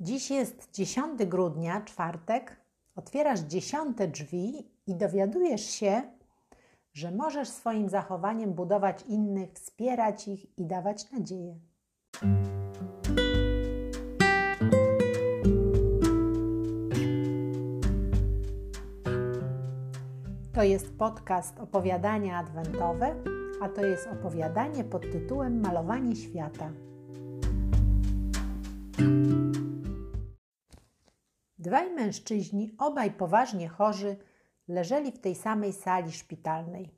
Dziś jest 10 grudnia, czwartek. Otwierasz dziesiąte drzwi i dowiadujesz się, że możesz swoim zachowaniem budować innych, wspierać ich i dawać nadzieję. To jest podcast opowiadania adwentowe, a to jest opowiadanie pod tytułem Malowanie świata. Dwaj mężczyźni, obaj poważnie chorzy, leżeli w tej samej sali szpitalnej.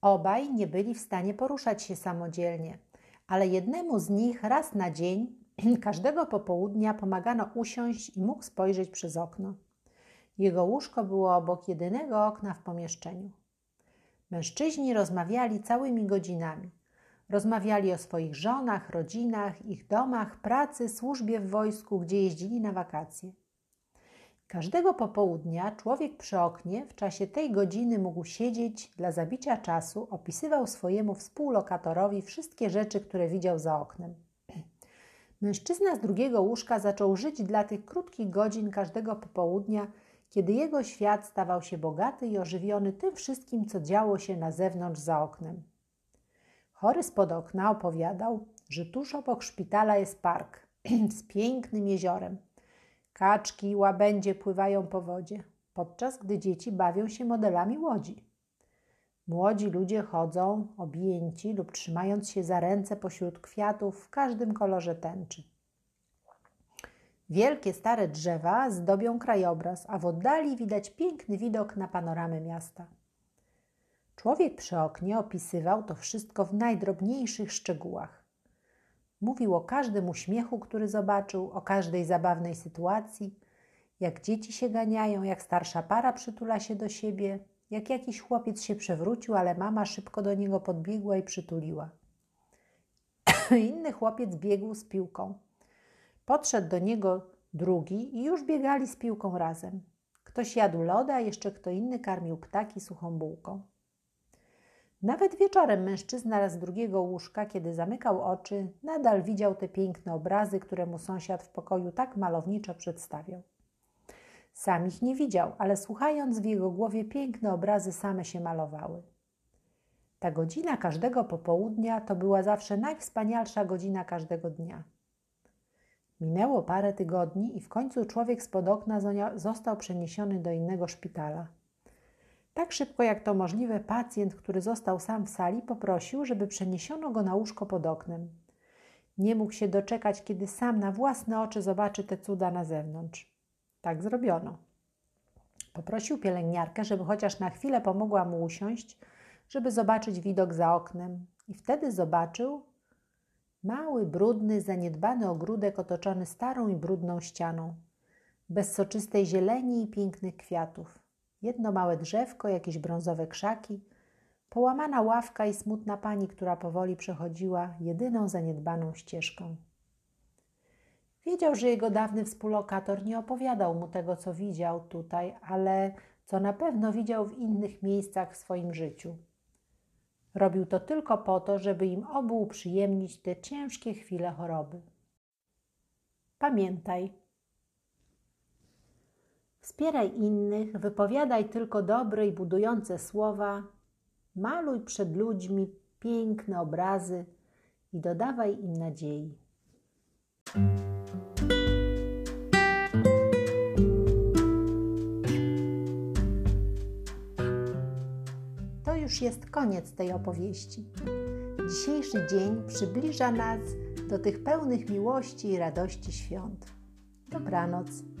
Obaj nie byli w stanie poruszać się samodzielnie, ale jednemu z nich raz na dzień, każdego popołudnia pomagano usiąść i mógł spojrzeć przez okno. Jego łóżko było obok jedynego okna w pomieszczeniu. Mężczyźni rozmawiali całymi godzinami. Rozmawiali o swoich żonach, rodzinach, ich domach, pracy, służbie w wojsku, gdzie jeździli na wakacje. Każdego popołudnia człowiek przy oknie w czasie tej godziny mógł siedzieć dla zabicia czasu, opisywał swojemu współlokatorowi wszystkie rzeczy, które widział za oknem. Mężczyzna z drugiego łóżka zaczął żyć dla tych krótkich godzin każdego popołudnia, kiedy jego świat stawał się bogaty i ożywiony tym wszystkim, co działo się na zewnątrz za oknem. Chory spod okna opowiadał, że tuż obok szpitala jest park z pięknym jeziorem – Kaczki i łabędzie pływają po wodzie, podczas gdy dzieci bawią się modelami łodzi. Młodzi ludzie chodzą objęci lub trzymając się za ręce pośród kwiatów w każdym kolorze tęczy. Wielkie stare drzewa zdobią krajobraz, a w oddali widać piękny widok na panoramę miasta. Człowiek przy oknie opisywał to wszystko w najdrobniejszych szczegółach. Mówił o każdym uśmiechu, który zobaczył, o każdej zabawnej sytuacji, jak dzieci się ganiają, jak starsza para przytula się do siebie, jak jakiś chłopiec się przewrócił, ale mama szybko do niego podbiegła i przytuliła. Inny chłopiec biegł z piłką. Podszedł do niego drugi i już biegali z piłką razem. Ktoś jadł loda, jeszcze kto inny karmił ptaki suchą bułką. Nawet wieczorem mężczyzna z drugiego łóżka, kiedy zamykał oczy, nadal widział te piękne obrazy, które mu sąsiad w pokoju tak malowniczo przedstawiał. Sam ich nie widział, ale słuchając w jego głowie piękne obrazy same się malowały. Ta godzina każdego popołudnia to była zawsze najwspanialsza godzina każdego dnia. Minęło parę tygodni i w końcu człowiek spod okna został przeniesiony do innego szpitala – tak szybko jak to możliwe, pacjent, który został sam w sali, poprosił, żeby przeniesiono go na łóżko pod oknem. Nie mógł się doczekać, kiedy sam na własne oczy zobaczy te cuda na zewnątrz. Tak zrobiono. Poprosił pielęgniarkę, żeby chociaż na chwilę pomogła mu usiąść, żeby zobaczyć widok za oknem. I wtedy zobaczył mały, brudny, zaniedbany ogródek otoczony starą i brudną ścianą, bez soczystej zieleni i pięknych kwiatów. Jedno małe drzewko, jakieś brązowe krzaki, połamana ławka i smutna pani, która powoli przechodziła jedyną zaniedbaną ścieżką. Wiedział, że jego dawny współlokator nie opowiadał mu tego, co widział tutaj, ale co na pewno widział w innych miejscach w swoim życiu. Robił to tylko po to, żeby im obu uprzyjemnić te ciężkie chwile choroby. Pamiętaj, Wspieraj innych, wypowiadaj tylko dobre i budujące słowa, maluj przed ludźmi piękne obrazy i dodawaj im nadziei. To już jest koniec tej opowieści. Dzisiejszy dzień przybliża nas do tych pełnych miłości i radości świąt. Dobranoc.